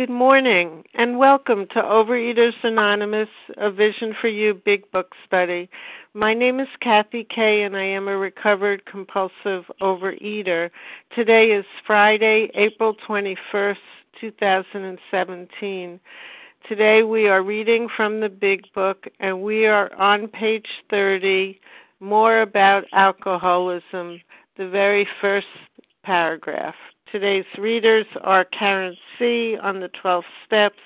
Good morning, and welcome to Overeaters Anonymous, a Vision for You Big Book Study. My name is Kathy Kay, and I am a recovered compulsive overeater. Today is Friday, April 21st, 2017. Today we are reading from the Big Book, and we are on page 30, more about alcoholism, the very first paragraph. Today's readers are Karen C. on the 12 steps,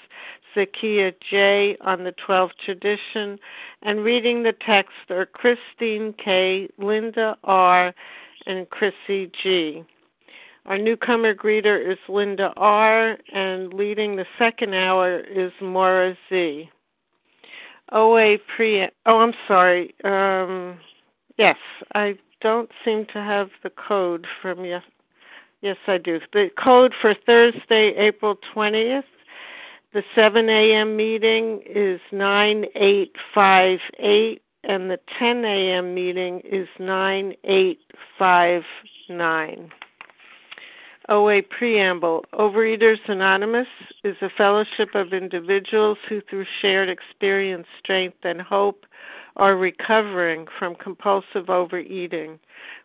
Zakia J. on the 12 tradition, and reading the text are Christine K., Linda R., and Chrissy G. Our newcomer greeter is Linda R., and leading the second hour is Maura Z. OA pre. Oh, I'm sorry. Um, yes, I don't seem to have the code from yes Yes, I do. The code for Thursday, April 20th, the 7 a.m. meeting is 9858, and the 10 a.m. meeting is 9859. OA Preamble Overeaters Anonymous is a fellowship of individuals who, through shared experience, strength, and hope, are recovering from compulsive overeating.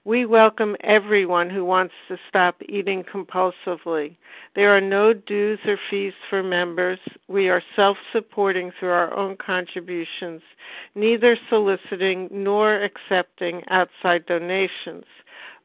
We welcome everyone who wants to stop eating compulsively. There are no dues or fees for members. We are self supporting through our own contributions, neither soliciting nor accepting outside donations.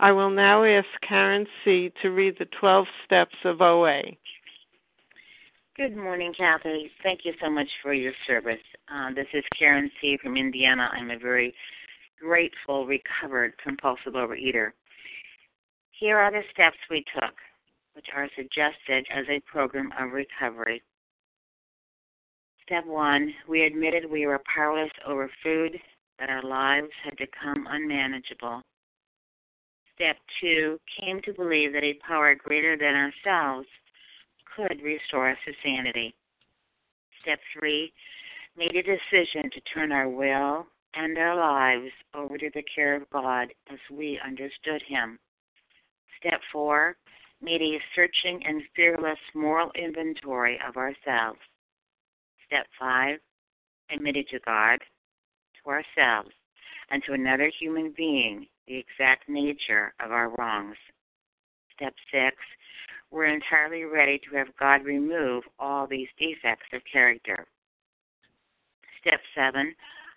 I will now ask Karen C. to read the 12 steps of OA. Good morning, Kathy. Thank you so much for your service. Uh, this is Karen C. from Indiana. I'm a very grateful, recovered compulsive overeater. Here are the steps we took, which are suggested as a program of recovery. Step one, we admitted we were powerless over food, that our lives had become unmanageable. Step two, came to believe that a power greater than ourselves could restore us to sanity. Step three, made a decision to turn our will and our lives over to the care of God as we understood Him. Step four, made a searching and fearless moral inventory of ourselves. Step five, admitted to God, to ourselves, and to another human being the exact nature of our wrongs. Step six, we're entirely ready to have God remove all these defects of character. Step seven,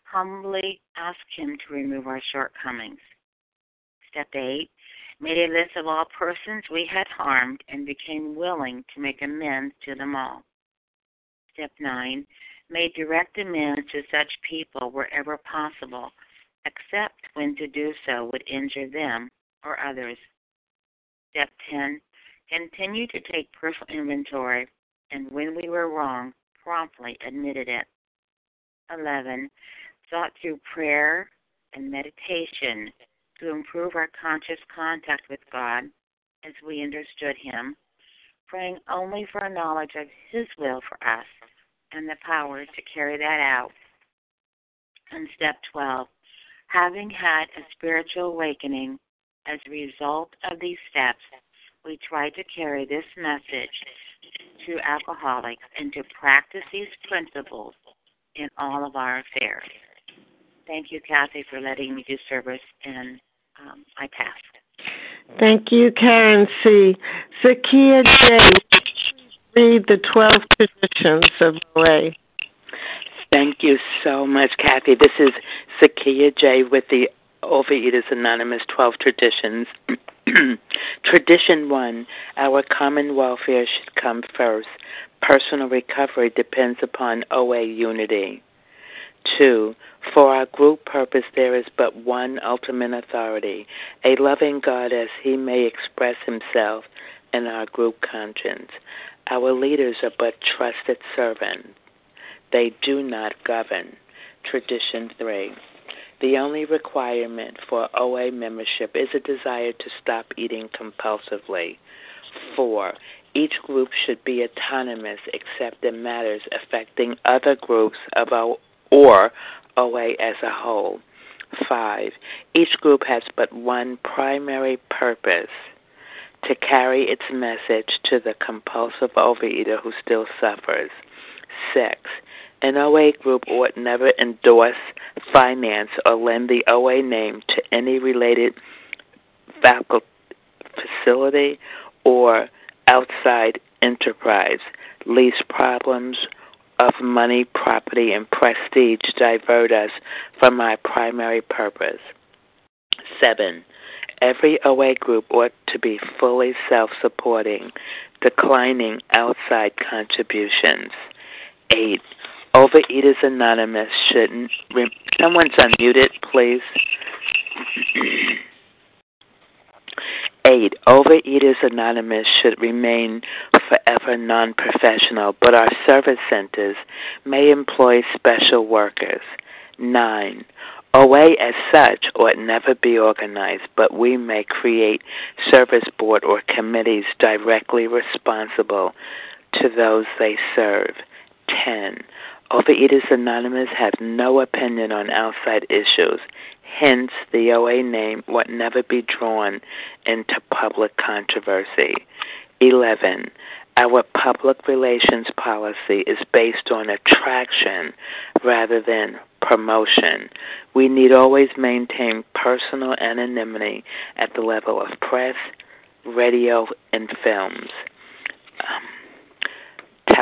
humbly ask Him to remove our shortcomings. Step eight, made a list of all persons we had harmed and became willing to make amends to them all. Step nine, made direct amends to such people wherever possible, except when to do so would injure them or others. Step 10, Continue to take personal inventory, and when we were wrong, promptly admitted it. 11. Thought through prayer and meditation to improve our conscious contact with God as we understood Him, praying only for a knowledge of His will for us and the power to carry that out. And step 12. Having had a spiritual awakening as a result of these steps, we try to carry this message to alcoholics and to practice these principles in all of our affairs. Thank you, Kathy, for letting me do service, and um, I pass. Thank you, Karen C. Zakia J. Read the 12 traditions of OA. Thank you so much, Kathy. This is Sakia J with the Overeaters Anonymous 12 Traditions. Tradition 1 Our common welfare should come first. Personal recovery depends upon OA unity. 2. For our group purpose, there is but one ultimate authority, a loving God as he may express himself in our group conscience. Our leaders are but trusted servants, they do not govern. Tradition 3. The only requirement for OA membership is a desire to stop eating compulsively. 4. Each group should be autonomous except in matters affecting other groups of our, or OA as a whole. 5. Each group has but one primary purpose to carry its message to the compulsive overeater who still suffers. 6. An OA group ought never endorse, finance, or lend the OA name to any related faculty, facility or outside enterprise. Lease problems of money, property, and prestige divert us from our primary purpose. 7. Every OA group ought to be fully self supporting, declining outside contributions. 8. Overeaters Anonymous shouldn't. Someone's unmuted, please. Eight, Overeaters Anonymous should remain forever non professional, but our service centers may employ special workers. Nine, OA as such ought never be organized, but we may create service board or committees directly responsible to those they serve. 10. Overeaters Anonymous has no opinion on outside issues. Hence, the OA name would never be drawn into public controversy. 11. Our public relations policy is based on attraction rather than promotion. We need always maintain personal anonymity at the level of press, radio, and films. Um,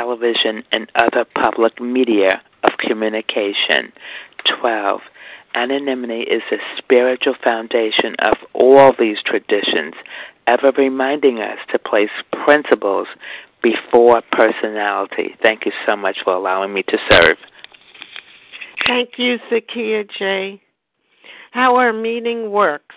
television, and other public media of communication. 12. Anonymity is the spiritual foundation of all these traditions, ever reminding us to place principles before personality. Thank you so much for allowing me to serve. Thank you, Zakia J. How our meeting works.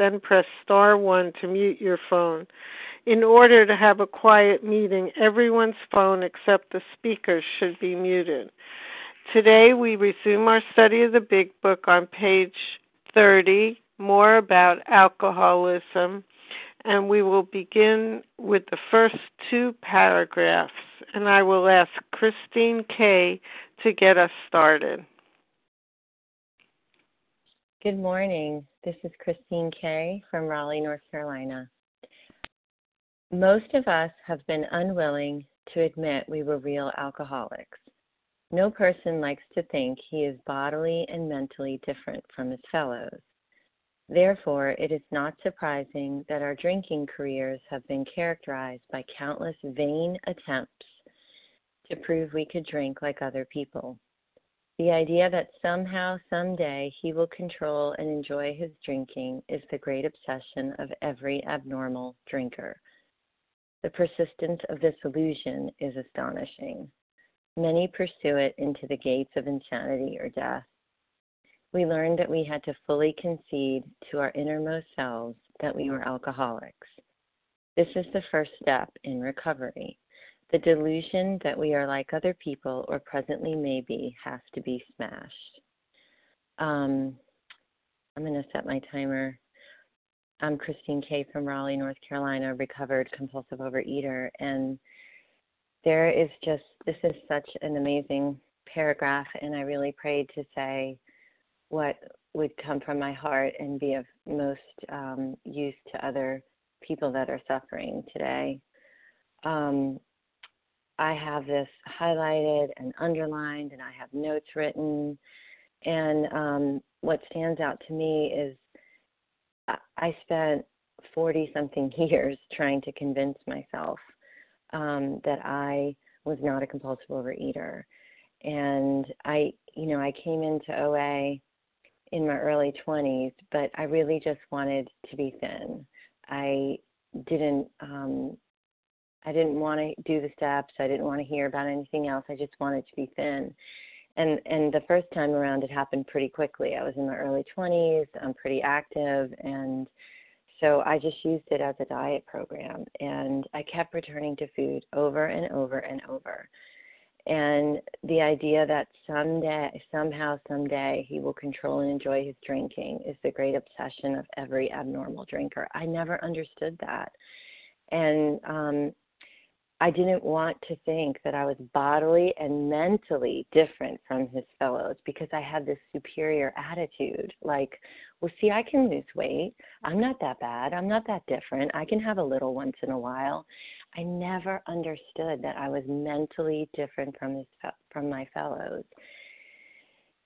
then press star 1 to mute your phone. In order to have a quiet meeting, everyone's phone except the speaker should be muted. Today we resume our study of the Big Book on page 30, more about alcoholism, and we will begin with the first two paragraphs. And I will ask Christine Kay to get us started. Good morning. This is Christine Kay from Raleigh, North Carolina. Most of us have been unwilling to admit we were real alcoholics. No person likes to think he is bodily and mentally different from his fellows. Therefore, it is not surprising that our drinking careers have been characterized by countless vain attempts to prove we could drink like other people. The idea that somehow, someday, he will control and enjoy his drinking is the great obsession of every abnormal drinker. The persistence of this illusion is astonishing. Many pursue it into the gates of insanity or death. we learned that we had to fully concede to our innermost selves that we were alcoholics. This is the first step in recovery. The delusion that we are like other people or presently maybe has to be smashed. Um, I'm going to set my timer. I'm Christine Kay from Raleigh, North Carolina, recovered compulsive overeater. And there is just, this is such an amazing paragraph. And I really prayed to say what would come from my heart and be of most um, use to other people that are suffering today. Um, I have this highlighted and underlined, and I have notes written. And um, what stands out to me is I spent 40 something years trying to convince myself um, that I was not a compulsive overeater. And I, you know, I came into OA in my early 20s, but I really just wanted to be thin. I didn't um I didn't want to do the steps. I didn't want to hear about anything else. I just wanted to be thin. And and the first time around it happened pretty quickly. I was in my early 20s. I'm pretty active and so I just used it as a diet program and I kept returning to food over and over and over and the idea that someday somehow someday he will control and enjoy his drinking is the great obsession of every abnormal drinker i never understood that and um i didn't want to think that i was bodily and mentally different from his fellows because i had this superior attitude. Like well see i can lose weight. I'm not that bad. I'm not that different. I can have a little once in a while. I never understood that I was mentally different from his from my fellows,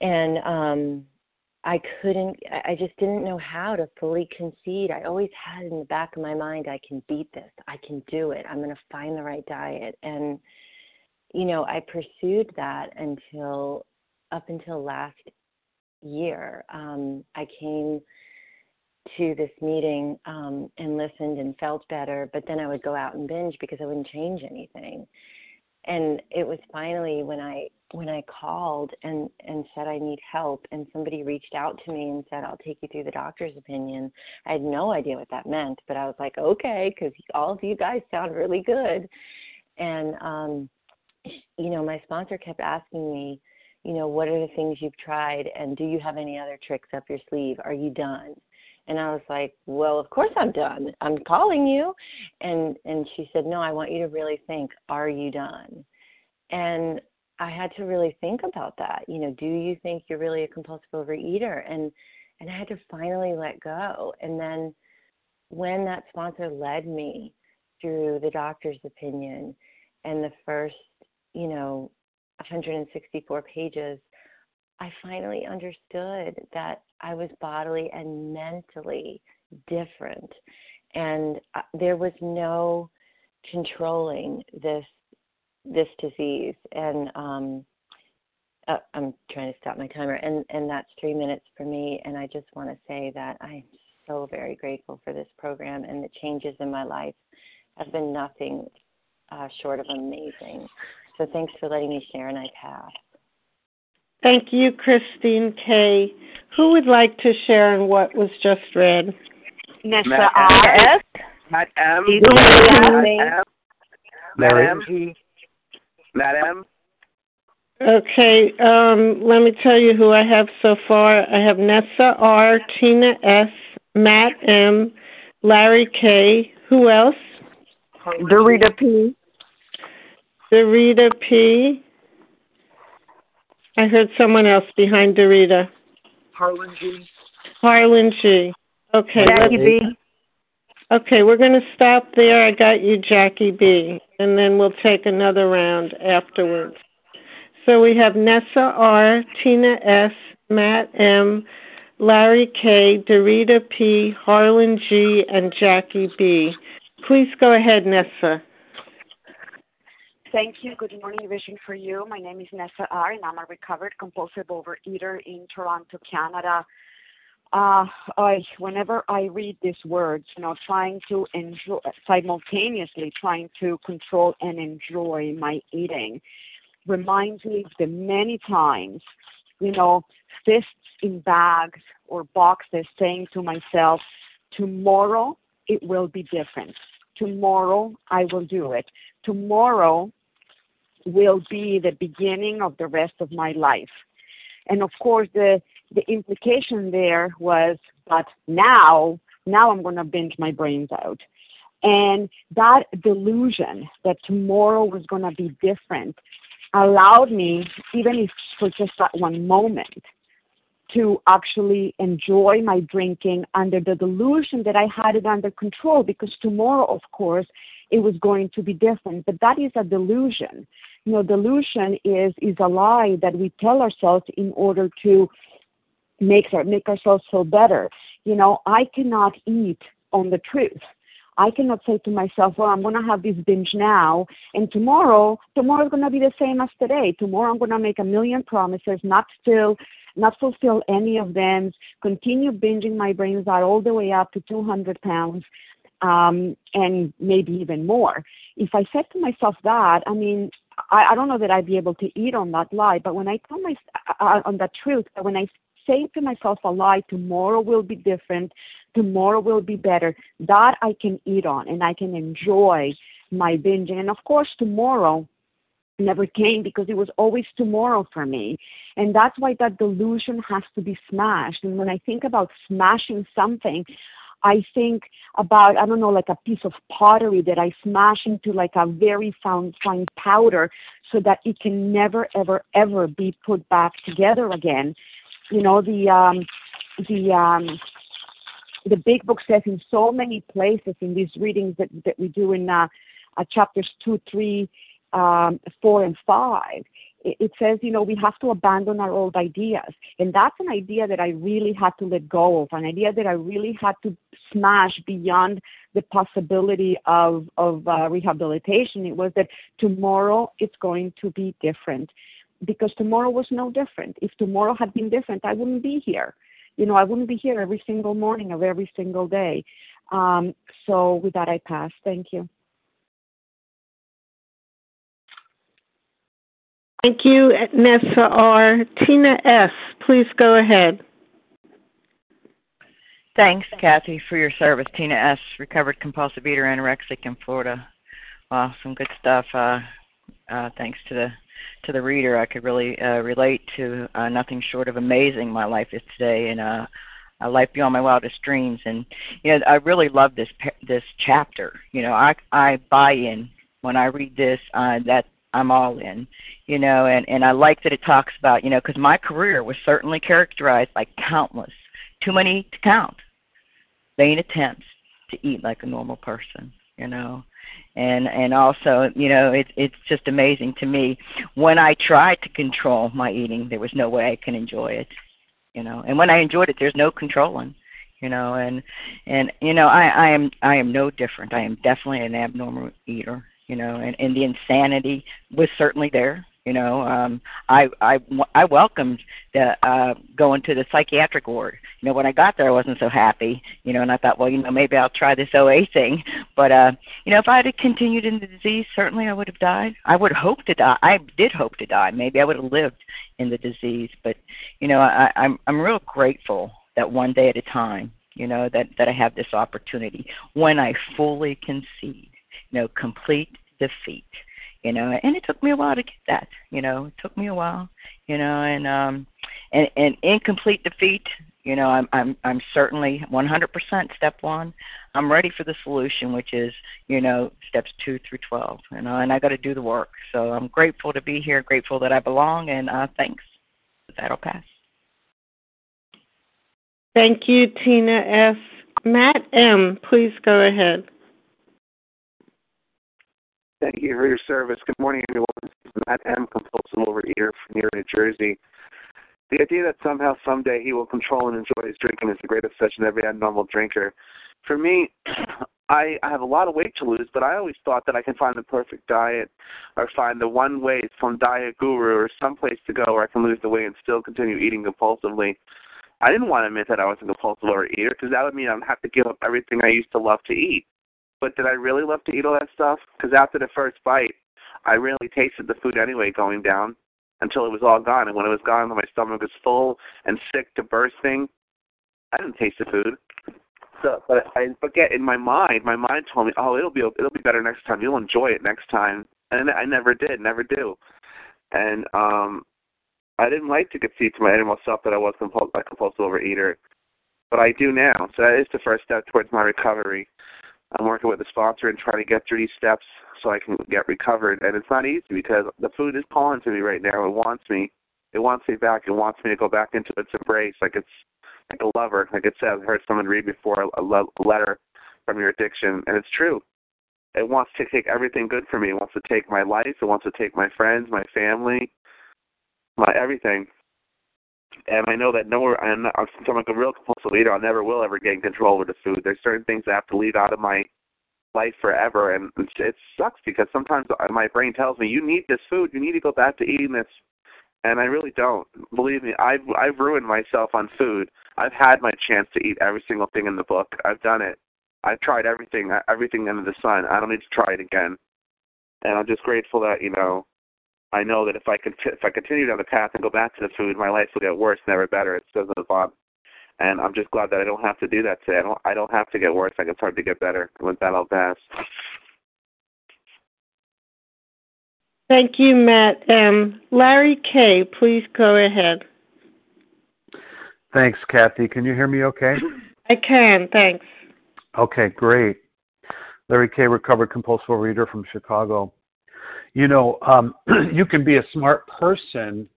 and um, I couldn't. I just didn't know how to fully concede. I always had in the back of my mind, I can beat this. I can do it. I'm going to find the right diet, and you know, I pursued that until up until last year. Um, I came to this meeting um, and listened and felt better, but then I would go out and binge because I wouldn't change anything. And it was finally when I when I called and and said I need help, and somebody reached out to me and said I'll take you through the doctor's opinion. I had no idea what that meant, but I was like, okay, because all of you guys sound really good. And um, you know, my sponsor kept asking me, you know, what are the things you've tried, and do you have any other tricks up your sleeve? Are you done? And I was like, "Well, of course I'm done. I'm calling you." And and she said, "No, I want you to really think, are you done?" And I had to really think about that. You know, do you think you're really a compulsive overeater? And and I had to finally let go. And then when that sponsor led me through the doctor's opinion and the first, you know, 164 pages, I finally understood that I was bodily and mentally different. And uh, there was no controlling this this disease and um uh, I'm trying to stop my timer and and that's 3 minutes for me and I just want to say that I'm so very grateful for this program and the changes in my life have been nothing uh, short of amazing. So thanks for letting me share and I pass. Thank you, Christine K. Who would like to share in what was just read? Nessa R. Matt M. Madam G. Madam. Okay, um, let me tell you who I have so far. I have Nessa R, Tina S, Matt M, Larry K. Who else? Dorita P. Dorita P. I heard someone else behind Dorita. Harlan G. Harlan G. Okay. Jackie B. Okay, we're going to stop there. I got you, Jackie B. And then we'll take another round afterwards. So we have Nessa R, Tina S, Matt M, Larry K, Dorita P, Harlan G, and Jackie B. Please go ahead, Nessa. Thank you. Good morning, Vision for You. My name is Nessa R, and I'm a recovered compulsive overeater in Toronto, Canada. Uh, I, whenever I read these words, you know, trying to enjoy, simultaneously trying to control and enjoy my eating, reminds me of the many times you know, fists in bags or boxes saying to myself, tomorrow it will be different. Tomorrow I will do it. Tomorrow will be the beginning of the rest of my life. And of course, the the implication there was, but now, now I'm going to binge my brains out. And that delusion that tomorrow was going to be different allowed me, even if for just that one moment, to actually enjoy my drinking under the delusion that I had it under control because tomorrow, of course, it was going to be different. But that is a delusion. You know, delusion is is a lie that we tell ourselves in order to make our, make ourselves feel better. You know, I cannot eat on the truth. I cannot say to myself, well, I'm going to have this binge now, and tomorrow, tomorrow is going to be the same as today. Tomorrow, I'm going to make a million promises, not still, not fulfill any of them, continue binging my brains out all the way up to 200 pounds, um, and maybe even more. If I said to myself that, I mean, I, I don't know that I'd be able to eat on that lie, but when I tell my uh, on that truth, when I say to myself a lie, tomorrow will be different, tomorrow will be better, that I can eat on and I can enjoy my binging. And of course, tomorrow never came because it was always tomorrow for me. And that's why that delusion has to be smashed. And when I think about smashing something, I think about, I don't know, like a piece of pottery that I smash into like a very fine, fine powder so that it can never, ever, ever be put back together again. You know, the, um, the, um, the big book says in so many places in these readings that, that we do in uh, uh, chapters 2, 3, um, 4, and 5, it, says, you know, we have to abandon our old ideas. And that's an idea that I really had to let go of, an idea that I really had to smash beyond the possibility of, of uh, rehabilitation. It was that tomorrow it's going to be different because tomorrow was no different. If tomorrow had been different, I wouldn't be here you know, I wouldn't be here every single morning of every single day. Um, so with that, I pass. Thank you. Thank you, Nessa R. Tina S., please go ahead. Thanks, Kathy, for your service. Tina S., recovered compulsive eater, anorexic in Florida. Wow, some good stuff. Uh, uh, thanks to the to the reader, I could really uh, relate to uh, nothing short of amazing. My life is today, and uh, a life beyond my wildest dreams. And you know, I really love this this chapter. You know, I I buy in when I read this. Uh, that I'm all in. You know, and and I like that it talks about you know because my career was certainly characterized by countless, too many to count, vain attempts to eat like a normal person. You know, and and also you know it's it's just amazing to me when i tried to control my eating there was no way i can enjoy it you know and when i enjoyed it there's no controlling you know and and you know i i am i am no different i am definitely an abnormal eater you know and and the insanity was certainly there you know, um, I I I welcomed the uh, going to the psychiatric ward. You know, when I got there, I wasn't so happy. You know, and I thought, well, you know, maybe I'll try this OA thing. But uh, you know, if I had continued in the disease, certainly I would have died. I would hope to die. I did hope to die. Maybe I would have lived in the disease. But you know, I, I'm I'm real grateful that one day at a time, you know, that that I have this opportunity when I fully concede, know, complete defeat you know and it took me a while to get that you know it took me a while you know and um and and incomplete defeat you know i'm i'm i'm certainly 100% step 1 i'm ready for the solution which is you know steps 2 through 12 you know and i got to do the work. So i'm grateful to be here grateful that i belong and uh thanks. That'll pass. Thank you tina s matt m. please go ahead Thank you for your service. Good morning, everyone. This is Matt M., compulsive overeater from in New Jersey. The idea that somehow, someday, he will control and enjoy his drinking is the great obsession of every abnormal drinker. For me, I, I have a lot of weight to lose, but I always thought that I can find the perfect diet or find the one way, some diet guru or some place to go where I can lose the weight and still continue eating compulsively. I didn't want to admit that I was a compulsive overeater because that would mean I'd have to give up everything I used to love to eat. But did I really love to eat all that stuff? Because after the first bite, I really tasted the food anyway going down, until it was all gone. And when it was gone, my stomach was full and sick to bursting. I didn't taste the food. So, but I forget in my mind, my mind told me, "Oh, it'll be it'll be better next time. You'll enjoy it next time." And I never did, never do. And um I didn't like to concede to my innermost self that I was compul- a compulsive overeater, but I do now. So that is the first step towards my recovery. I'm working with a sponsor and trying to get through these steps so I can get recovered. And it's not easy because the food is calling to me right now. It wants me. It wants me back. It wants me to go back into its embrace, like it's like a lover. Like it says, I heard someone read before a, a letter from your addiction, and it's true. It wants to take everything good for me. It wants to take my life. It wants to take my friends, my family, my everything. And I know that nowhere, not, since I'm like a real compulsive eater, I never will ever gain control over the food. There's certain things I have to leave out of my life forever, and it sucks because sometimes my brain tells me you need this food, you need to go back to eating this, and I really don't. Believe me, I've I've ruined myself on food. I've had my chance to eat every single thing in the book. I've done it. I've tried everything, everything under the sun. I don't need to try it again. And I'm just grateful that you know I know that if I can if I continue down the path and go back to the food, my life will get worse, never better. It says at the bottom. And I'm just glad that I don't have to do that today. I don't I don't have to get worse. I can start to get better. And with that, I'll pass. Thank you, Matt. Um, Larry K., please go ahead. Thanks, Kathy. Can you hear me okay? I can, thanks. Okay, great. Larry K., recovered compulsive reader from Chicago you know, um, you can be a smart person,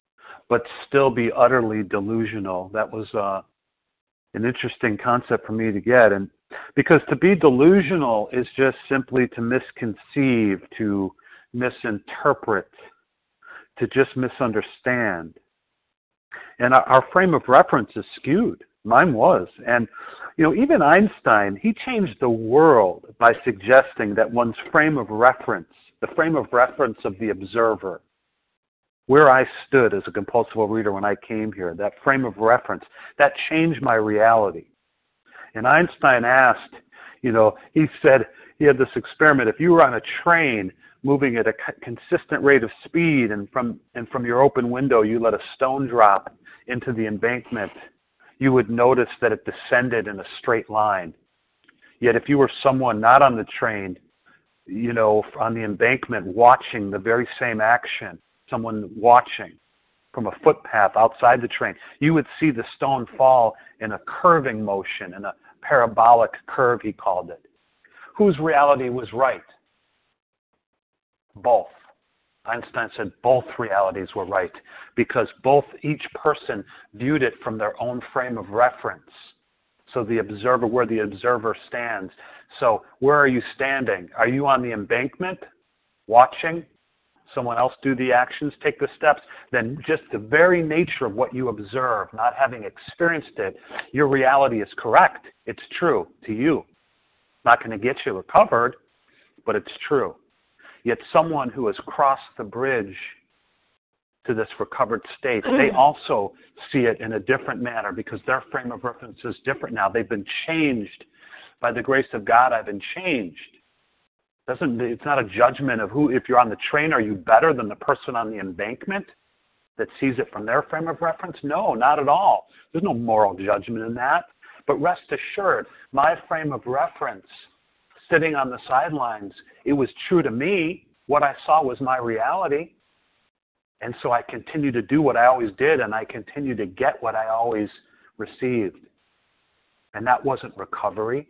but still be utterly delusional. That was uh, an interesting concept for me to get, and because to be delusional is just simply to misconceive, to misinterpret, to just misunderstand. And our, our frame of reference is skewed. Mine was. And, you know, even Einstein, he changed the world by suggesting that one's frame of reference the frame of reference of the observer, where I stood as a compulsive reader when I came here, that frame of reference, that changed my reality. And Einstein asked, you know, he said he had this experiment. If you were on a train moving at a consistent rate of speed, and from and from your open window you let a stone drop into the embankment, you would notice that it descended in a straight line. Yet if you were someone not on the train you know, on the embankment watching the very same action, someone watching from a footpath outside the train, you would see the stone fall in a curving motion, in a parabolic curve, he called it. Whose reality was right? Both. Einstein said both realities were right because both each person viewed it from their own frame of reference. So the observer, where the observer stands, so, where are you standing? Are you on the embankment watching someone else do the actions, take the steps? Then, just the very nature of what you observe, not having experienced it, your reality is correct. It's true to you. Not going to get you recovered, but it's true. Yet, someone who has crossed the bridge to this recovered state, they also see it in a different manner because their frame of reference is different now. They've been changed by the grace of God, I've been changed. Doesn't it's not a judgment of who if you're on the train, are you better than the person on the embankment that sees it from their frame of reference? No, not at all. There's no moral judgment in that. But rest assured, my frame of reference, sitting on the sidelines, it was true to me. What I saw was my reality. And so I continue to do what I always did, and I continue to get what I always received. And that wasn't recovery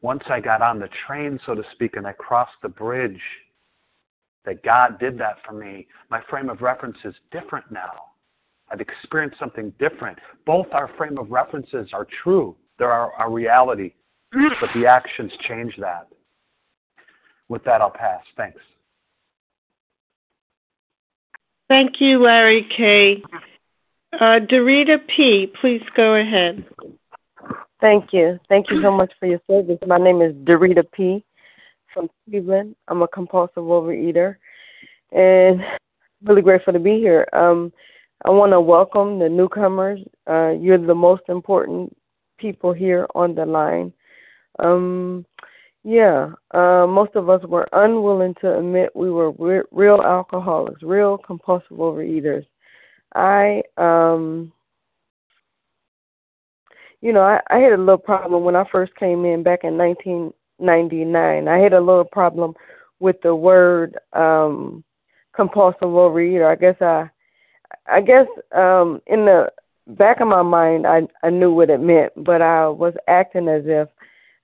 once I got on the train, so to speak, and I crossed the bridge, that God did that for me, my frame of reference is different now. I've experienced something different. Both our frame of references are true, they're our, our reality, but the actions change that. With that, I'll pass. Thanks. Thank you, Larry K. Uh, Dorita P., please go ahead. Thank you. Thank you so much for your service. My name is Dorita P. from Cleveland. I'm a compulsive overeater, and really grateful to be here. Um, I want to welcome the newcomers. Uh, you're the most important people here on the line. Um, yeah, uh, most of us were unwilling to admit we were re- real alcoholics, real compulsive overeaters. I, um, you know, I, I had a little problem when I first came in back in 1999. I had a little problem with the word um, compulsive overeater. I guess I, I guess um, in the back of my mind, I I knew what it meant, but I was acting as if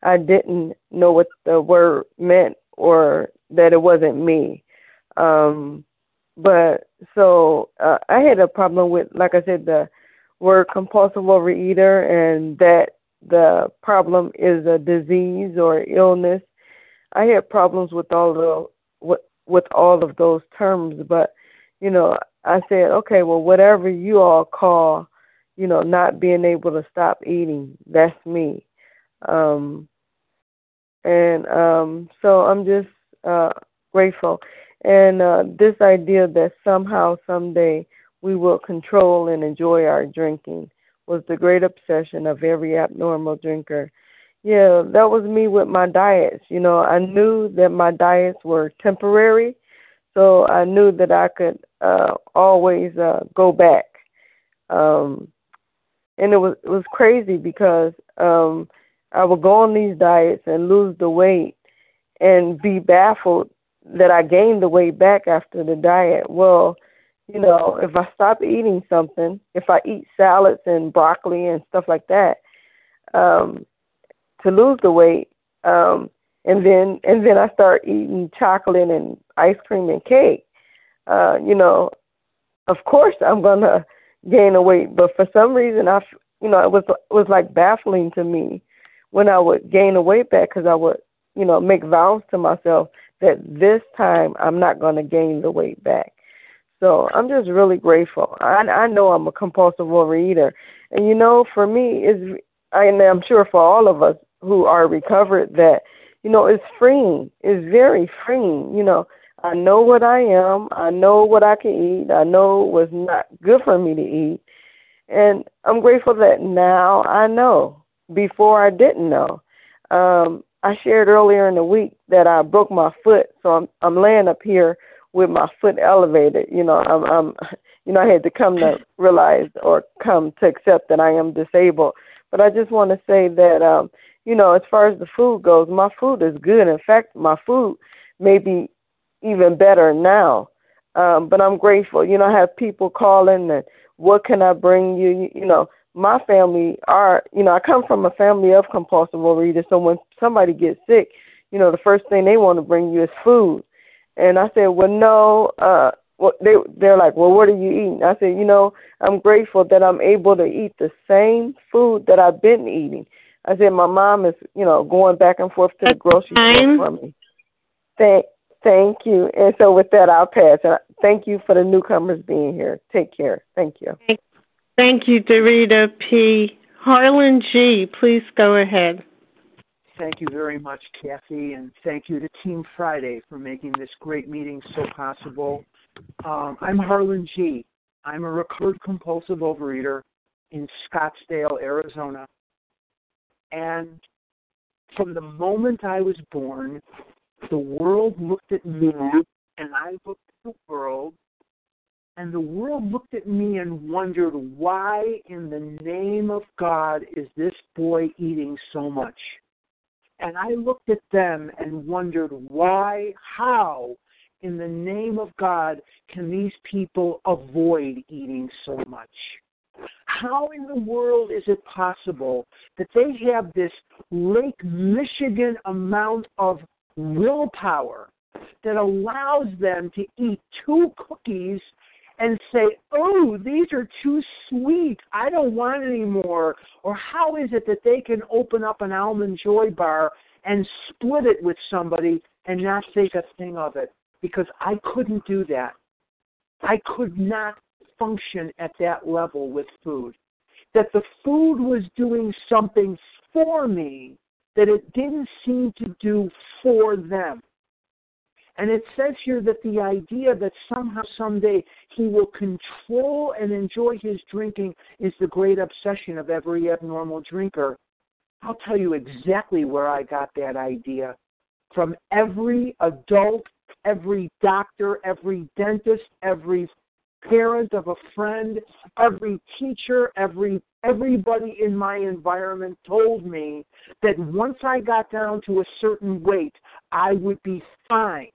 I didn't know what the word meant or that it wasn't me. Um, but so uh, I had a problem with, like I said, the word compulsive overeater, and that the problem is a disease or illness. I had problems with all the with with all of those terms, but you know, I said, okay, well, whatever you all call, you know, not being able to stop eating, that's me. Um, and um, so I'm just uh, grateful. And uh, this idea that somehow, someday, we will control and enjoy our drinking was the great obsession of every abnormal drinker. Yeah, that was me with my diets. You know, I knew that my diets were temporary, so I knew that I could uh, always uh, go back. Um, and it was it was crazy because um, I would go on these diets and lose the weight and be baffled that I gained the weight back after the diet. Well, you know, if I stop eating something, if I eat salads and broccoli and stuff like that, um, to lose the weight, um, and then and then I start eating chocolate and ice cream and cake, uh, you know, of course I'm gonna gain the weight. But for some reason, I, you know, it was it was like baffling to me when I would gain the weight back because I would, you know, make vows to myself that this time I'm not going to gain the weight back. So I'm just really grateful. I I know I'm a compulsive overeater, and you know, for me, is and I'm sure for all of us who are recovered that, you know, it's freeing. It's very freeing. You know, I know what I am. I know what I can eat. I know what's not good for me to eat, and I'm grateful that now I know before I didn't know. Um, I shared earlier in the week that I broke my foot, so I'm I'm laying up here with my foot elevated. You know, I'm I'm you know I had to come to realize or come to accept that I am disabled. But I just want to say that um, you know, as far as the food goes, my food is good. In fact, my food may be even better now. Um, but I'm grateful. You know, I have people calling and what can I bring you? You, you know, my family are, you know, I come from a family of compulsive overeaters. So when somebody gets sick, you know, the first thing they want to bring you is food. And I said, well, no. Uh, well, they they're like, well, what are you eating? I said, you know, I'm grateful that I'm able to eat the same food that I've been eating. I said, my mom is, you know, going back and forth to the grocery store for me. Thank, thank you. And so with that, I'll pass. And thank you for the newcomers being here. Take care. Thank you. Thank you, Dorita P. Harlan G., please go ahead. Thank you very much, Kathy, and thank you to Team Friday for making this great meeting so possible. Um, I'm Harlan G. I'm a recovered compulsive overeater in Scottsdale, Arizona. And from the moment I was born, the world looked at me and I looked at the world and the world looked at me and wondered, why in the name of God is this boy eating so much? And I looked at them and wondered, why, how, in the name of God, can these people avoid eating so much? How in the world is it possible that they have this Lake Michigan amount of willpower that allows them to eat two cookies and say, oh, these are too sweet. I don't want any more. Or how is it that they can open up an almond joy bar and split it with somebody and not think a thing of it? Because I couldn't do that. I could not function at that level with food. That the food was doing something for me that it didn't seem to do for them. And it says here that the idea that somehow, someday, he will control and enjoy his drinking is the great obsession of every abnormal drinker. I'll tell you exactly where I got that idea. from every adult, every doctor, every dentist, every parent of a friend, every teacher, every everybody in my environment told me that once I got down to a certain weight, I would be fine.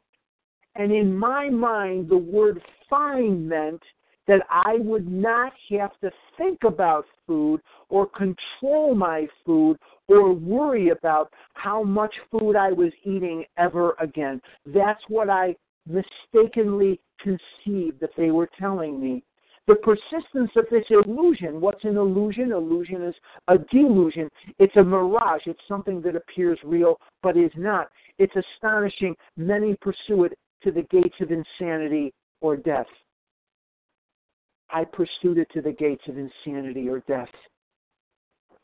And in my mind, the word fine meant that I would not have to think about food or control my food or worry about how much food I was eating ever again. That's what I mistakenly conceived that they were telling me. The persistence of this illusion. What's an illusion? Illusion is a delusion. It's a mirage. It's something that appears real but is not. It's astonishing. Many pursue it to the gates of insanity or death. I pursued it to the gates of insanity or death.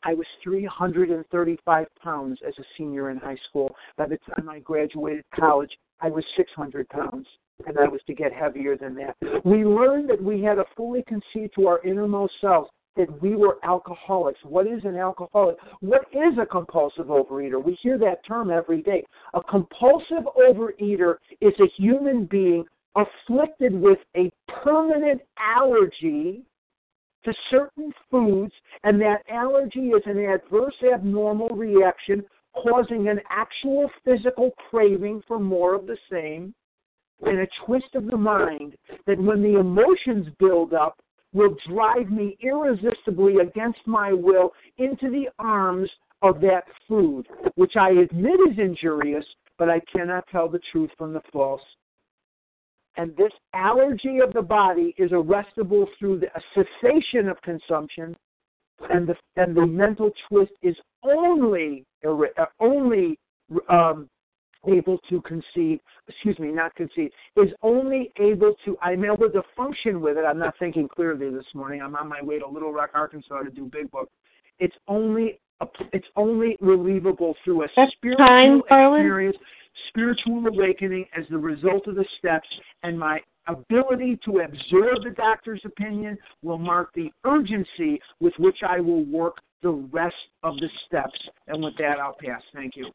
I was 335 pounds as a senior in high school. By the time I graduated college, I was 600 pounds, and I was to get heavier than that. We learned that we had to fully concede to our innermost selves that we were alcoholics. What is an alcoholic? What is a compulsive overeater? We hear that term every day. A compulsive overeater is a human being afflicted with a permanent allergy to certain foods, and that allergy is an adverse abnormal reaction causing an actual physical craving for more of the same, and a twist of the mind that when the emotions build up, will drive me irresistibly against my will into the arms of that food, which I admit is injurious, but I cannot tell the truth from the false. And this allergy of the body is arrestable through the cessation of consumption, and the and the mental twist is only only um, able to conceive, excuse me, not conceive, is only able to, I'm able to function with it. I'm not thinking clearly this morning. I'm on my way to Little Rock, Arkansas to do Big Book. It's only, it's only relievable through a That's spiritual time, experience, spiritual awakening as the result of the steps, and my ability to absorb the doctor's opinion will mark the urgency with which I will work the rest of the steps. And with that, I'll pass. Thank you.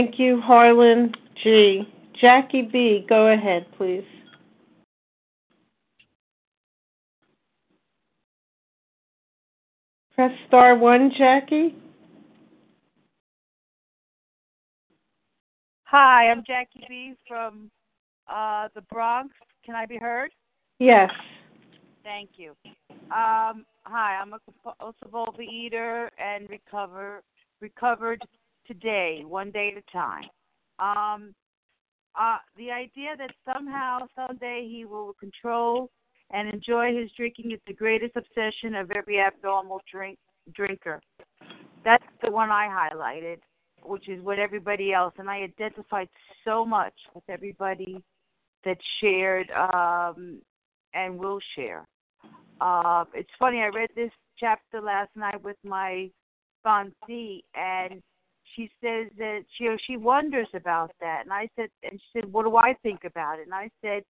Thank you, Harlan G. Jackie B., go ahead, please. Press star one, Jackie. Hi, I'm Jackie B. from uh, the Bronx. Can I be heard? Yes. Thank you. Um, hi, I'm a compulsive overeater and recover recovered today, one day at a time. Um, uh, the idea that somehow, someday, he will control and enjoy his drinking is the greatest obsession of every abnormal drink drinker. That's the one I highlighted, which is what everybody else, and I identified so much with everybody that shared um, and will share. Uh, it's funny. I read this chapter last night with my sponsee, and she says that she she wonders about that, and I said, and she said, what do I think about it? And I said,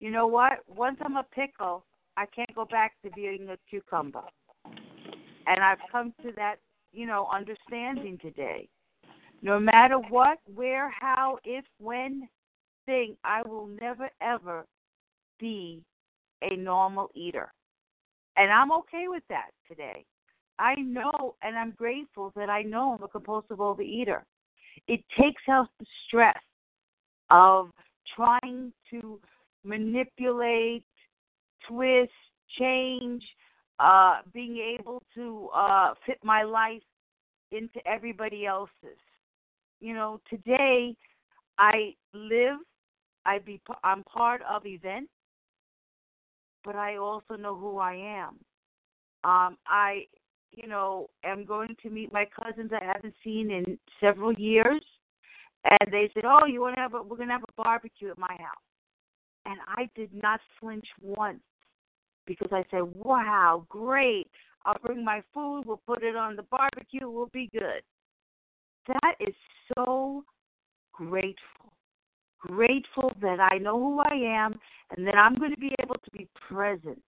you know what? Once I'm a pickle, I can't go back to being a cucumber, and I've come to that, you know, understanding today. No matter what, where, how, if, when, thing, I will never ever be a normal eater, and I'm okay with that today. I know and I'm grateful that I know I'm a compulsive overeater. It takes out the stress of trying to manipulate, twist, change, uh, being able to uh, fit my life into everybody else's. You know, today I live, I be, I'm part of events, but I also know who I am. Um, I you know, am going to meet my cousins I haven't seen in several years. And they said, "Oh, you want to have a? We're going to have a barbecue at my house." And I did not flinch once because I said, "Wow, great! I'll bring my food. We'll put it on the barbecue. We'll be good." That is so grateful. Grateful that I know who I am and that I'm going to be able to be present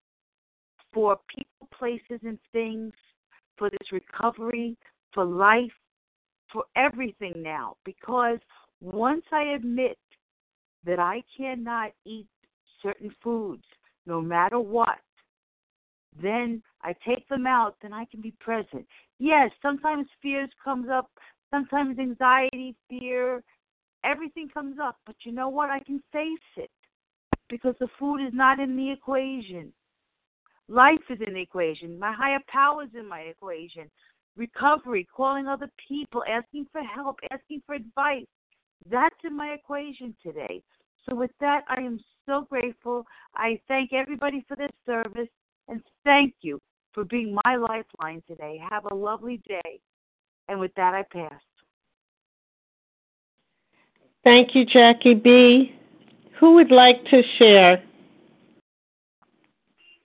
for people places and things for this recovery, for life, for everything now. Because once I admit that I cannot eat certain foods, no matter what, then I take them out, then I can be present. Yes, sometimes fears comes up, sometimes anxiety, fear, everything comes up, but you know what? I can face it because the food is not in the equation. Life is in the equation. My higher power is in my equation. Recovery, calling other people, asking for help, asking for advice. That's in my equation today. So, with that, I am so grateful. I thank everybody for their service and thank you for being my lifeline today. Have a lovely day. And with that, I pass. Thank you, Jackie B. Who would like to share?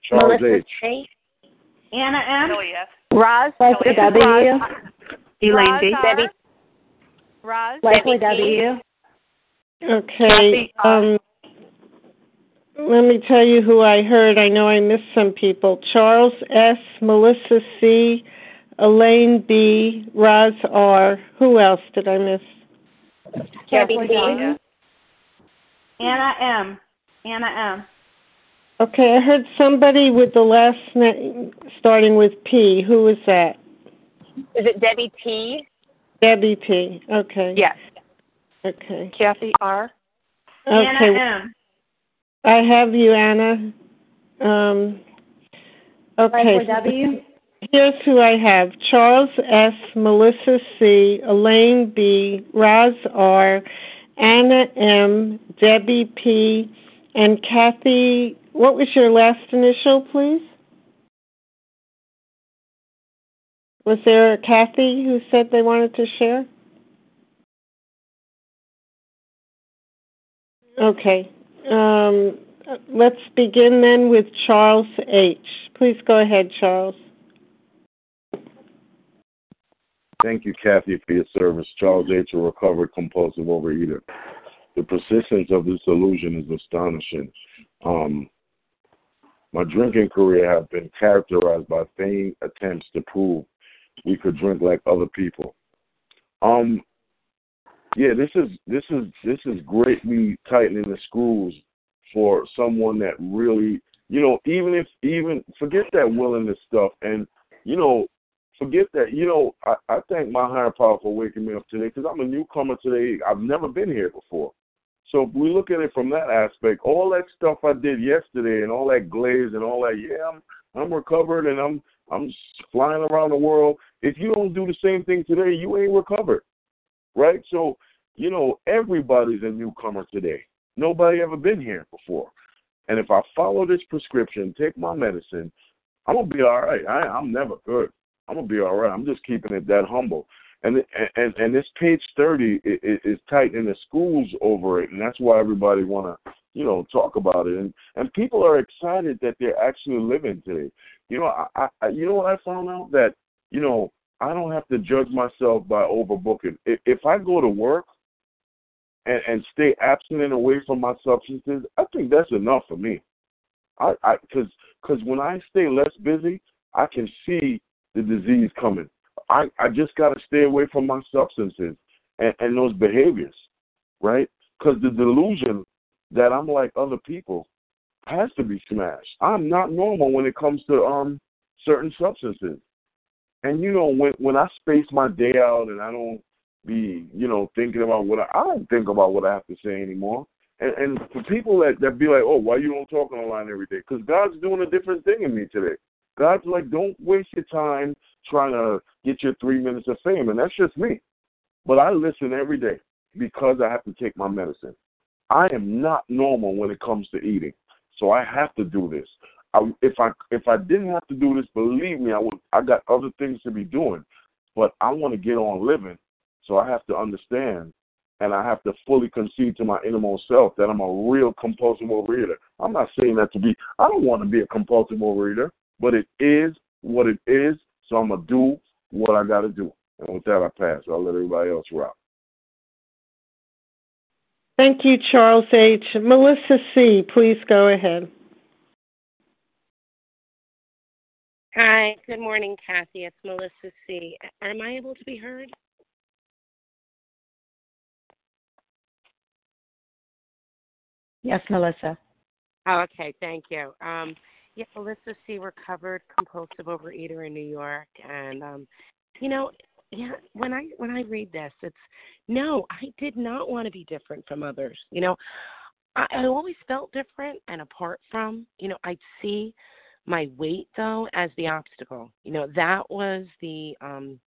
Charles Melissa H. C. Anna M. Kelly F. Roz. Leslie W. Elaine B. Debbie. Roz. Leslie Debbie W. Okay. Um, let me tell you who I heard. I know I missed some people. Charles S., Melissa C., Elaine B., Roz R. Who else did I miss? Debbie B. Anna M. Anna M. Okay, I heard somebody with the last name starting with P. Who was that? Is it Debbie T? Debbie T. Okay. Yes. Okay. Kathy R. Okay. Anna M. I have you, Anna. Um, okay. W. Here's who I have Charles S., Melissa C., Elaine B., Roz R., Anna M., Debbie P., and Kathy. What was your last initial, please? Was there Kathy who said they wanted to share? Okay. Um, let's begin then with Charles H. Please go ahead, Charles. Thank you, Kathy, for your service. Charles H., a recovered compulsive overeater. The persistence of this illusion is astonishing. Um, my drinking career has been characterized by vain attempts to prove we could drink like other people. Um, yeah, this is this is this is greatly tightening the screws for someone that really, you know, even if even forget that willingness stuff, and you know, forget that. You know, I, I thank my higher power for waking me up today because I'm a newcomer today. I've never been here before. So if we look at it from that aspect, all that stuff I did yesterday and all that glaze and all that, yeah, I'm I'm recovered and I'm I'm flying around the world. If you don't do the same thing today, you ain't recovered, right? So you know everybody's a newcomer today. Nobody ever been here before, and if I follow this prescription, take my medicine, I'm gonna be all right. I, I'm never good. I'm gonna be all right. I'm just keeping it that humble. And and and this page thirty is, is tightening the schools over it, and that's why everybody want to you know talk about it. And and people are excited that they're actually living today. You know, I, I you know what I found out that you know I don't have to judge myself by overbooking. If, if I go to work and, and stay absent and away from my substances, I think that's enough for me. I I because because when I stay less busy, I can see the disease coming. I, I just got to stay away from my substances and, and those behaviors, right? Because the delusion that I'm like other people has to be smashed. I'm not normal when it comes to um certain substances. And you know, when when I space my day out and I don't be, you know, thinking about what I, I don't think about what I have to say anymore. And, and for people that that be like, oh, why you don't talk on the line every day? Because God's doing a different thing in me today. God's like, don't waste your time trying to get your three minutes of fame, and that's just me. But I listen every day because I have to take my medicine. I am not normal when it comes to eating, so I have to do this. I, if I if I didn't have to do this, believe me, I would. I got other things to be doing, but I want to get on living, so I have to understand, and I have to fully concede to my innermost self that I'm a real compulsive overeater. I'm not saying that to be. I don't want to be a compulsive overeater, but it is what it is. So I'm gonna do what I got to do. And with that, I pass. I'll let everybody else rock. Thank you, Charles H. Melissa C., please go ahead. Hi, good morning, Kathy. It's Melissa C. Am I able to be heard? Yes, Melissa. Oh, okay, thank you. Um, yeah, Melissa C. Recovered compulsive overeater in New York, and um, you know, yeah, when I when I read this, it's no, I did not want to be different from others. You know, I, I always felt different and apart from. You know, I'd see my weight though as the obstacle. You know, that was the um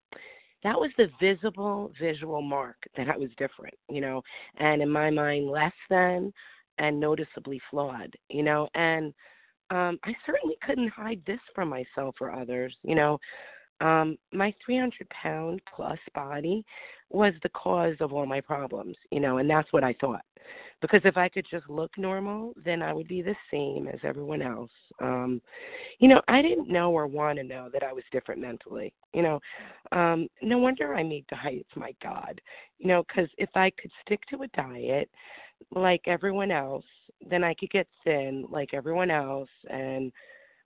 that was the visible visual mark that I was different, you know, and in my mind less than and noticeably flawed, you know, and um I certainly couldn't hide this from myself or others, you know. Um my 300 pound plus body was the cause of all my problems, you know, and that's what I thought. Because if I could just look normal, then I would be the same as everyone else. Um you know, I didn't know or want to know that I was different mentally. You know, um no wonder I made diets, my god. You know, cuz if I could stick to a diet like everyone else, then I could get thin like everyone else and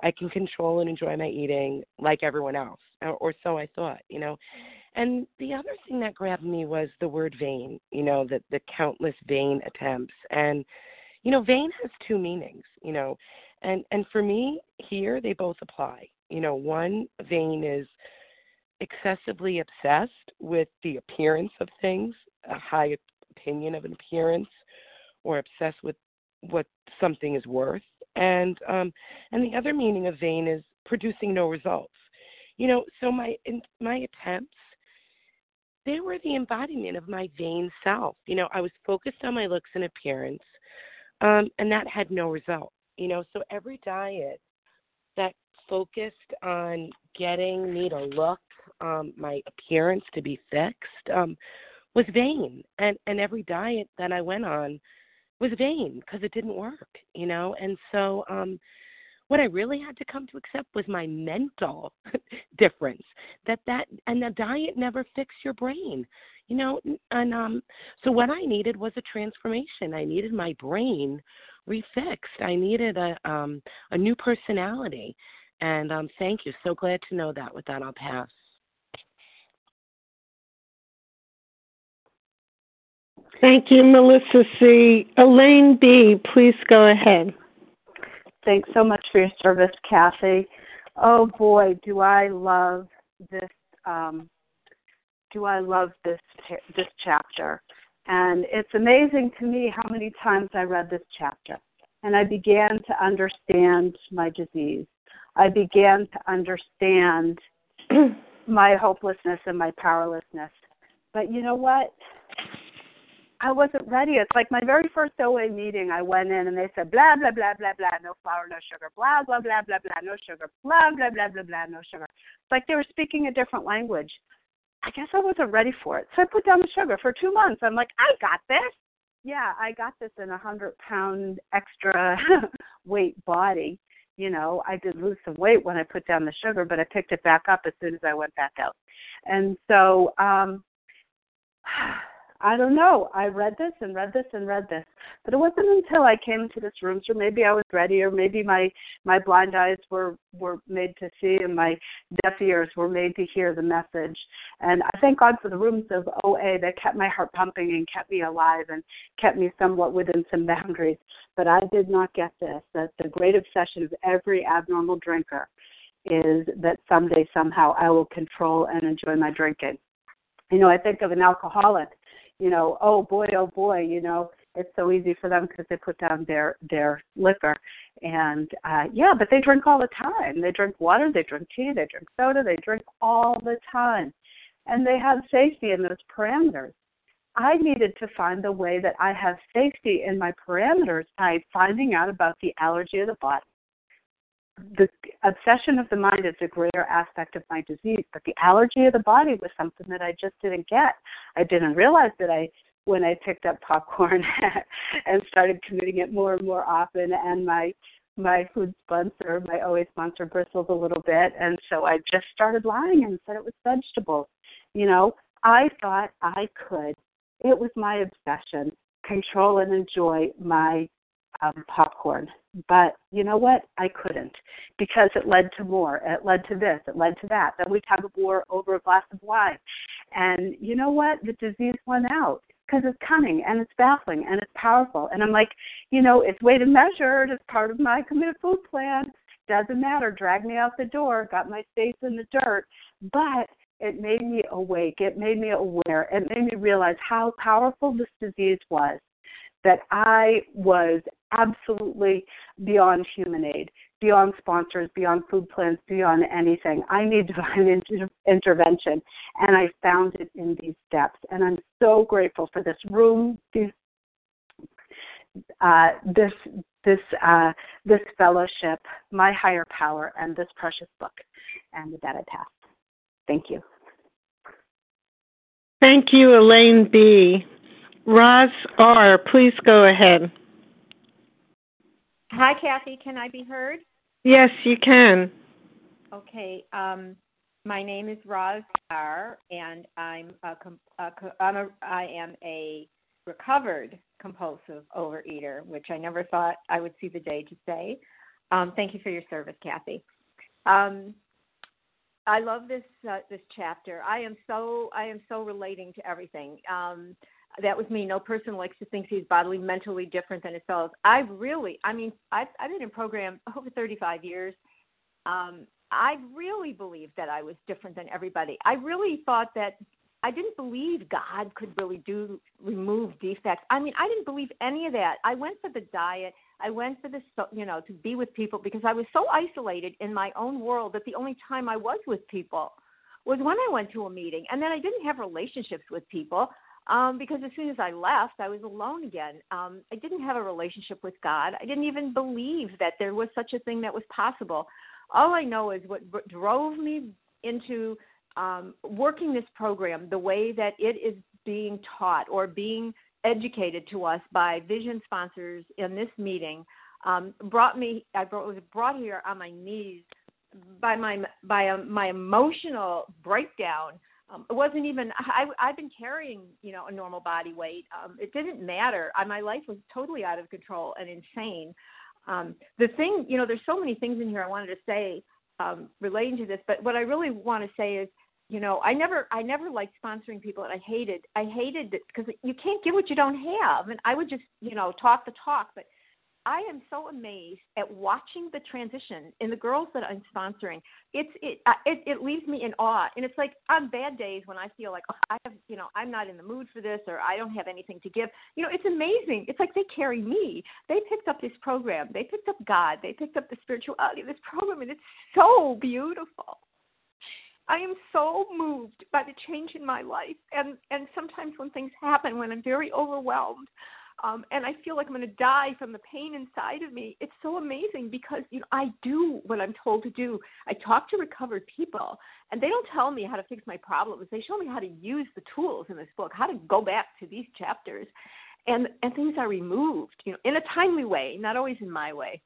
I can control and enjoy my eating like everyone else, or, so I thought, you know. And the other thing that grabbed me was the word vain, you know, the the countless vain attempts. And you know, vain has two meanings, you know. And and for me, here they both apply. You know, one vain is excessively obsessed with the appearance of things, a high opinion of an appearance, or obsessed with what something is worth. And um and the other meaning of vain is producing no results. You know, so my in my attempts they were the embodiment of my vain self. You know, I was focused on my looks and appearance, um, and that had no result. You know, so every diet that focused on getting me to look, um, my appearance to be fixed, um, was vain. And and every diet that I went on was vain because it didn't work. You know, and so um, what I really had to come to accept was my mental difference. That that and the diet never fixed your brain, you know. And um, so what I needed was a transformation. I needed my brain refixed. I needed a um a new personality. And um, thank you. So glad to know that. With that, I'll pass. Thank you, Melissa C. Elaine B., please go ahead. Thanks so much for your service, Kathy. Oh boy, do I love this. Um, do I love this this chapter? And it's amazing to me how many times I read this chapter, and I began to understand my disease. I began to understand my hopelessness and my powerlessness. But you know what? I wasn't ready. It's like my very first OA meeting. I went in and they said blah blah blah blah blah, no flour, no sugar, blah blah blah blah blah, no sugar, blah blah blah blah blah, no sugar. It's like they were speaking a different language. I guess I wasn't ready for it, so I put down the sugar for two months. I'm like, I got this. Yeah, I got this in a hundred pound extra weight body. You know, I did lose some weight when I put down the sugar, but I picked it back up as soon as I went back out. And so, um I don't know. I read this and read this and read this, but it wasn't until I came into this room, so maybe I was ready, or maybe my my blind eyes were were made to see, and my deaf ears were made to hear the message. And I thank God for the rooms of OA that kept my heart pumping and kept me alive and kept me somewhat within some boundaries. But I did not get this. That the great obsession of every abnormal drinker is that someday somehow I will control and enjoy my drinking. You know, I think of an alcoholic you know, oh boy, oh boy, you know, it's so easy for them because they put down their their liquor. And uh yeah but they drink all the time. They drink water they drink tea they drink soda they drink all the time. And they have safety in those parameters. I needed to find the way that i have safety in my parameters by finding out about the allergy of the body the obsession of the mind is a greater aspect of my disease, but the allergy of the body was something that I just didn't get. I didn't realize that I when I picked up popcorn and started committing it more and more often and my my food sponsor, my OA sponsor bristled a little bit and so I just started lying and said it was vegetables. You know, I thought I could. It was my obsession, control and enjoy my um, popcorn. But you know what? I couldn't because it led to more. It led to this. It led to that. Then we tug of war over a glass of wine. And you know what? The disease went out because it's cunning and it's baffling and it's powerful. And I'm like, you know, it's weighed and measured It's part of my committed food plan. Doesn't matter. Drag me out the door. Got my face in the dirt. But it made me awake. It made me aware. It made me realize how powerful this disease was that I was absolutely beyond human aid, beyond sponsors, beyond food plans, beyond anything. I need divine inter- intervention, and I found it in these steps. And I'm so grateful for this room, these, uh, this this uh, this fellowship, my higher power, and this precious book. And that, I pass. Thank you. Thank you, Elaine B. Roz R., please go ahead. Hi, Kathy. Can I be heard? Yes, you can. Okay. Um, my name is Roz R., and I'm a, a, I'm a I am a recovered compulsive overeater, which I never thought I would see the day to say. Um, thank you for your service, Kathy. Um, I love this uh, this chapter. I am so I am so relating to everything. Um, that was me. No person likes to think he's bodily, mentally different than his fellows. I really, I mean, I've, I've been in program over 35 years. Um, I really believed that I was different than everybody. I really thought that I didn't believe God could really do remove defects. I mean, I didn't believe any of that. I went for the diet. I went for the you know to be with people because I was so isolated in my own world that the only time I was with people was when I went to a meeting, and then I didn't have relationships with people um, because as soon as I left, I was alone again. Um, I didn't have a relationship with God. I didn't even believe that there was such a thing that was possible. All I know is what drove me into um, working this program the way that it is being taught or being educated to us by vision sponsors in this meeting um, brought me. I brought, was brought here on my knees by my by a, my emotional breakdown. Um, it wasn't even. I, I've been carrying, you know, a normal body weight. Um, it didn't matter. I, my life was totally out of control and insane. Um, the thing, you know, there's so many things in here I wanted to say um, relating to this, but what I really want to say is you know i never i never liked sponsoring people and i hated i hated because you can't give what you don't have and i would just you know talk the talk but i am so amazed at watching the transition in the girls that i'm sponsoring. It's it uh, it, it leaves me in awe. And it's like on bad days when i feel like oh, i have you know i'm not in the mood for this or i don't have anything to give. You know it's amazing. It's like they carry me. They picked up this program. They picked up god. They picked up the spirituality of this program and it's so beautiful. I am so moved by the change in my life, and and sometimes when things happen, when I'm very overwhelmed, um, and I feel like I'm going to die from the pain inside of me, it's so amazing because you know I do what I'm told to do. I talk to recovered people, and they don't tell me how to fix my problems. They show me how to use the tools in this book, how to go back to these chapters, and and things are removed, you know, in a timely way, not always in my way,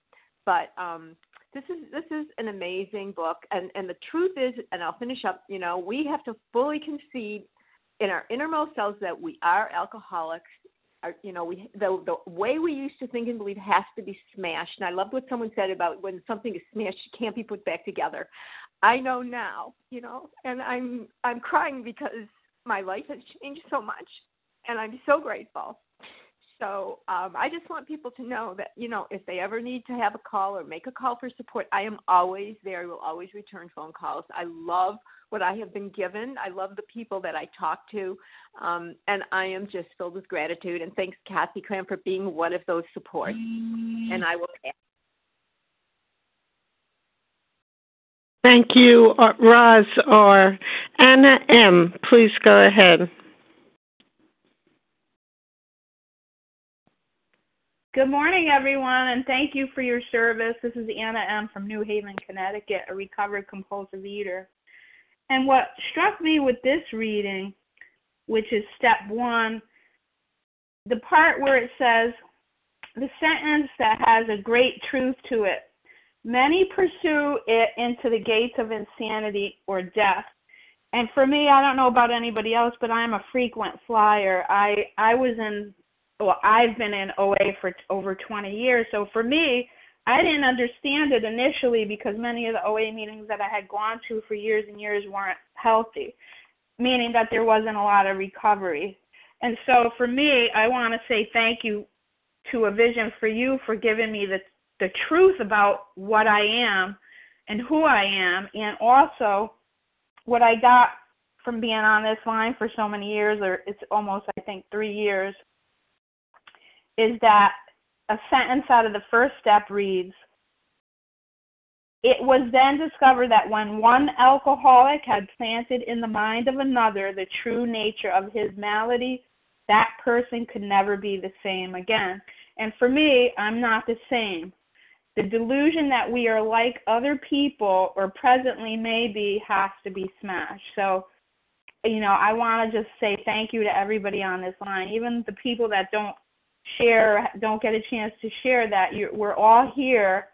but um, this is this is an amazing book and and the truth is and I'll finish up you know we have to fully concede in our innermost selves that we are alcoholics our, you know we the the way we used to think and believe has to be smashed and I loved what someone said about when something is smashed it can't be put back together I know now you know and I'm I'm crying because my life has changed so much and I'm so grateful so um, I just want people to know that, you know, if they ever need to have a call or make a call for support, I am always there. I will always return phone calls. I love what I have been given. I love the people that I talk to. Um, and I am just filled with gratitude. And thanks, Kathy Cram, for being one of those supports. And I will pass. Thank you, uh, Roz or Anna M. Please go ahead. Good morning, everyone, and thank you for your service. This is Anna M. from New Haven, Connecticut, a recovered compulsive eater. And what struck me with this reading, which is step one, the part where it says, the sentence that has a great truth to it many pursue it into the gates of insanity or death. And for me, I don't know about anybody else, but I'm a frequent flyer. I I was in well, I've been in OA for over 20 years. So for me, I didn't understand it initially because many of the OA meetings that I had gone to for years and years weren't healthy, meaning that there wasn't a lot of recovery. And so for me, I want to say thank you to a vision for you for giving me the the truth about what I am and who I am and also what I got from being on this line for so many years or it's almost I think 3 years is that a sentence out of the first step reads it was then discovered that when one alcoholic had planted in the mind of another the true nature of his malady, that person could never be the same again. And for me, I'm not the same. The delusion that we are like other people or presently maybe has to be smashed. So, you know, I want to just say thank you to everybody on this line, even the people that don't share, don't get a chance to share that. You're, we're all here,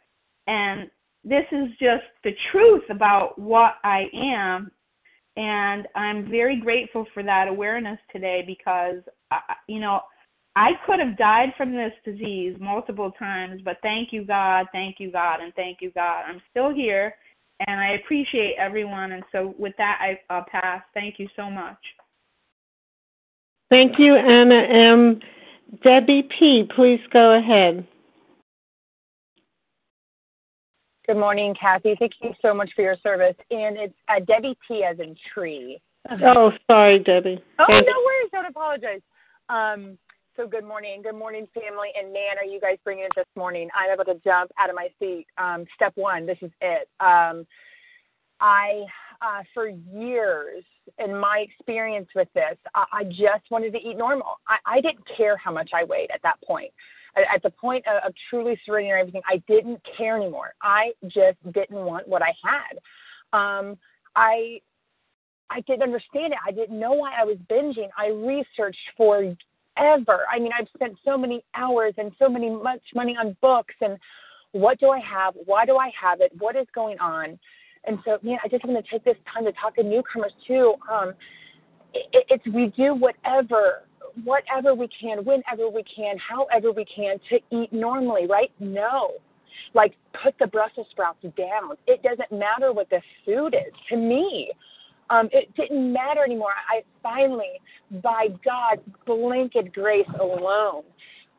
and this is just the truth about what I am. And I'm very grateful for that awareness today because, you know, I could have died from this disease multiple times, but thank you, God, thank you, God, and thank you, God. I'm still here, and I appreciate everyone. And so, with that, I, I'll pass. Thank you so much. Thank you, Anna M. Debbie P., please go ahead. Good morning, Kathy. Thank you so much for your service. And it's uh, Debbie T. as in tree. Oh, sorry, Debbie. Oh, no worries. Don't apologize. Um, so good morning. Good morning, family. And man, are you guys bringing it this morning? I'm able to jump out of my seat. Um, step one, this is it. Um, I, uh, for years, in my experience with this, I, I just wanted to eat normal. I, I didn't care how much I weighed at that point. At, at the point of, of truly surrendering everything, I didn't care anymore. I just didn't want what I had. Um, I I didn't understand it. I didn't know why I was binging. I researched for ever. I mean, I've spent so many hours and so many much money on books and what do I have? Why do I have it? What is going on? And so, man, I just want to take this time to talk to newcomers too. Um, it, it's we do whatever, whatever we can, whenever we can, however we can to eat normally, right? No, like put the Brussels sprouts down. It doesn't matter what the food is to me. Um, it didn't matter anymore. I finally, by God's blanket grace alone,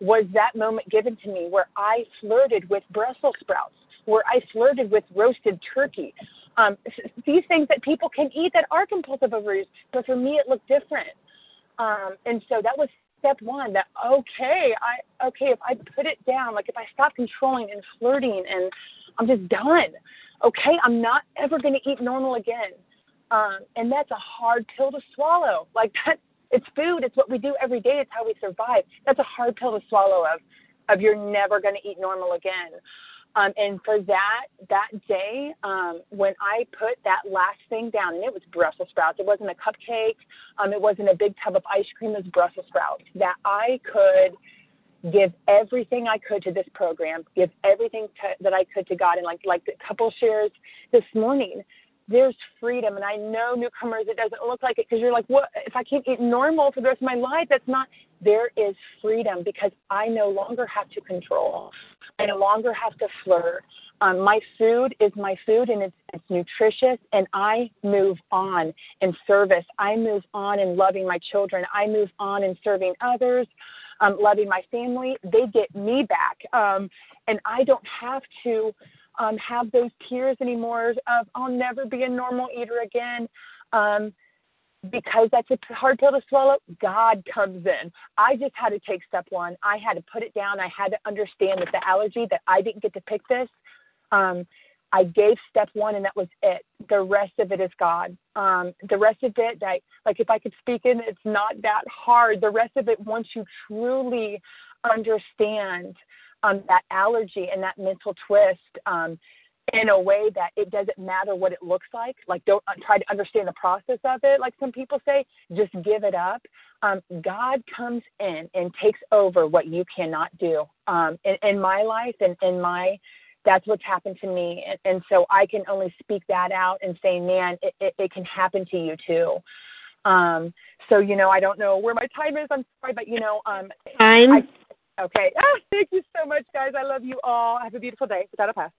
was that moment given to me where I flirted with Brussels sprouts, where I flirted with roasted turkey. Um, these things that people can eat that are compulsive overeaters, but for me it looked different. Um, and so that was step one. That okay, I okay if I put it down, like if I stop controlling and flirting, and I'm just done. Okay, I'm not ever going to eat normal again. Um, and that's a hard pill to swallow. Like that, it's food. It's what we do every day. It's how we survive. That's a hard pill to swallow. Of, of you're never going to eat normal again. Um, and for that that day, um, when I put that last thing down, and it was Brussels sprouts. It wasn't a cupcake. Um, it wasn't a big tub of ice cream. It was Brussels sprouts. That I could give everything I could to this program, give everything to, that I could to God, and like like the couple shares this morning there's freedom. And I know newcomers, it doesn't look like it because you're like, what? If I can't eat normal for the rest of my life, that's not. There is freedom because I no longer have to control. I no longer have to flirt. Um, my food is my food and it's, it's nutritious, and I move on in service. I move on in loving my children. I move on in serving others, um, loving my family. They get me back. Um, and I don't have to um, have those tears anymore of I'll never be a normal eater again. Um, because that's a hard pill to swallow, God comes in. I just had to take step one. I had to put it down. I had to understand that the allergy, that I didn't get to pick this. Um, I gave step one, and that was it. The rest of it is God. Um, the rest of it, that like if I could speak in, it's not that hard. The rest of it, once you truly understand um, that allergy and that mental twist um, in a way that it doesn't matter what it looks like. Like, don't uh, try to understand the process of it, like some people say. Just give it up. Um, God comes in and takes over what you cannot do. Um, in, in my life and in my that's what's happened to me and, and so i can only speak that out and say man it, it, it can happen to you too Um, so you know, I don't know where my time is. I'm sorry, but you know, um, Time. I, okay. Ah, thank you so much, guys. I love you all. Have a beautiful day. Without a pass.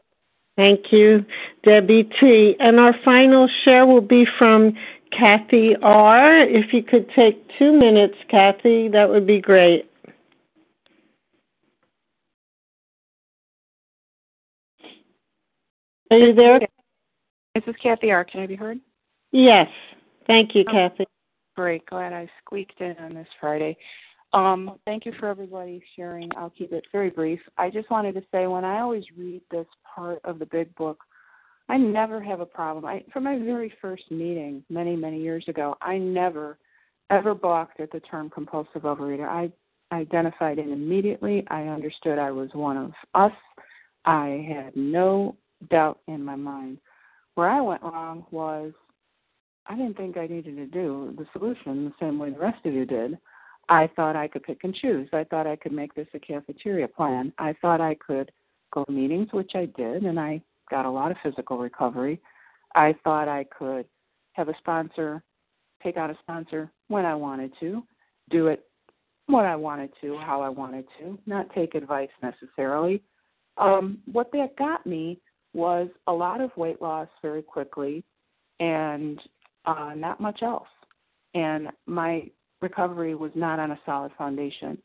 Thank you, Debbie T. And our final share will be from Kathy R. If you could take two minutes, Kathy, that would be great. Are you there? This is Kathy R. Can I be heard? Yes. Thank you, Oh. Kathy. Great. Glad I squeaked in on this Friday. Um, thank you for everybody sharing. I'll keep it very brief. I just wanted to say when I always read this part of the big book, I never have a problem. I for my very first meeting many, many years ago, I never ever balked at the term compulsive overeater. I identified it immediately. I understood I was one of us. I had no doubt in my mind. Where I went wrong was I didn't think I needed to do the solution the same way the rest of you did. I thought I could pick and choose. I thought I could make this a cafeteria plan. I thought I could go to meetings, which I did, and I got a lot of physical recovery. I thought I could have a sponsor, take out a sponsor when I wanted to, do it what I wanted to, how I wanted to, not take advice necessarily. Um, what that got me was a lot of weight loss very quickly and uh, not much else. And my recovery was not on a solid foundation.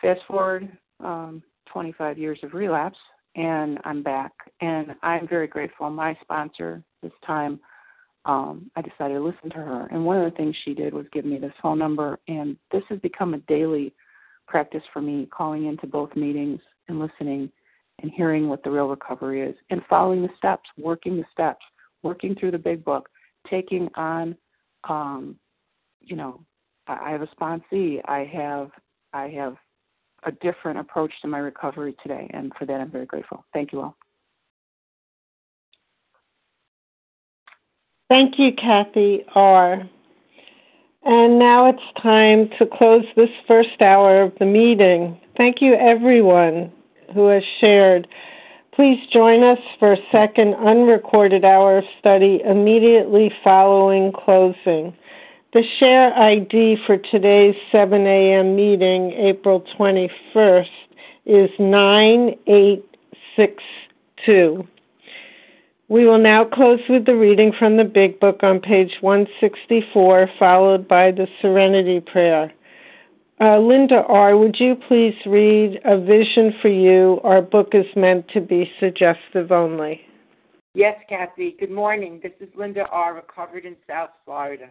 Fast forward um, 25 years of relapse, and I'm back. And I'm very grateful. My sponsor this time, um, I decided to listen to her. And one of the things she did was give me this phone number. And this has become a daily practice for me, calling into both meetings and listening and hearing what the real recovery is and following the steps, working the steps, working through the big book, taking on, um, you know, I have a sponsee. I have I have a different approach to my recovery today, and for that I'm very grateful. Thank you all. Thank you, Kathy R. And now it's time to close this first hour of the meeting. Thank you, everyone who has shared. Please join us for a second unrecorded hour of study immediately following closing. The share ID for today's 7 a.m. meeting, April 21st, is 9862. We will now close with the reading from the Big Book on page 164, followed by the Serenity Prayer. Uh, Linda R., would you please read A Vision for You? Our book is meant to be suggestive only. Yes, Kathy. Good morning. This is Linda R., recovered in South Florida.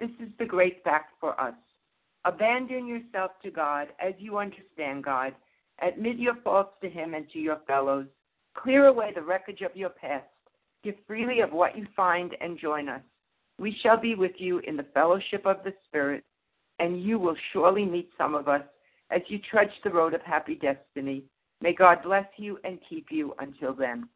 This is the great fact for us. Abandon yourself to God as you understand God. Admit your faults to Him and to your fellows. Clear away the wreckage of your past. Give freely of what you find and join us. We shall be with you in the fellowship of the Spirit, and you will surely meet some of us as you trudge the road of happy destiny. May God bless you and keep you until then.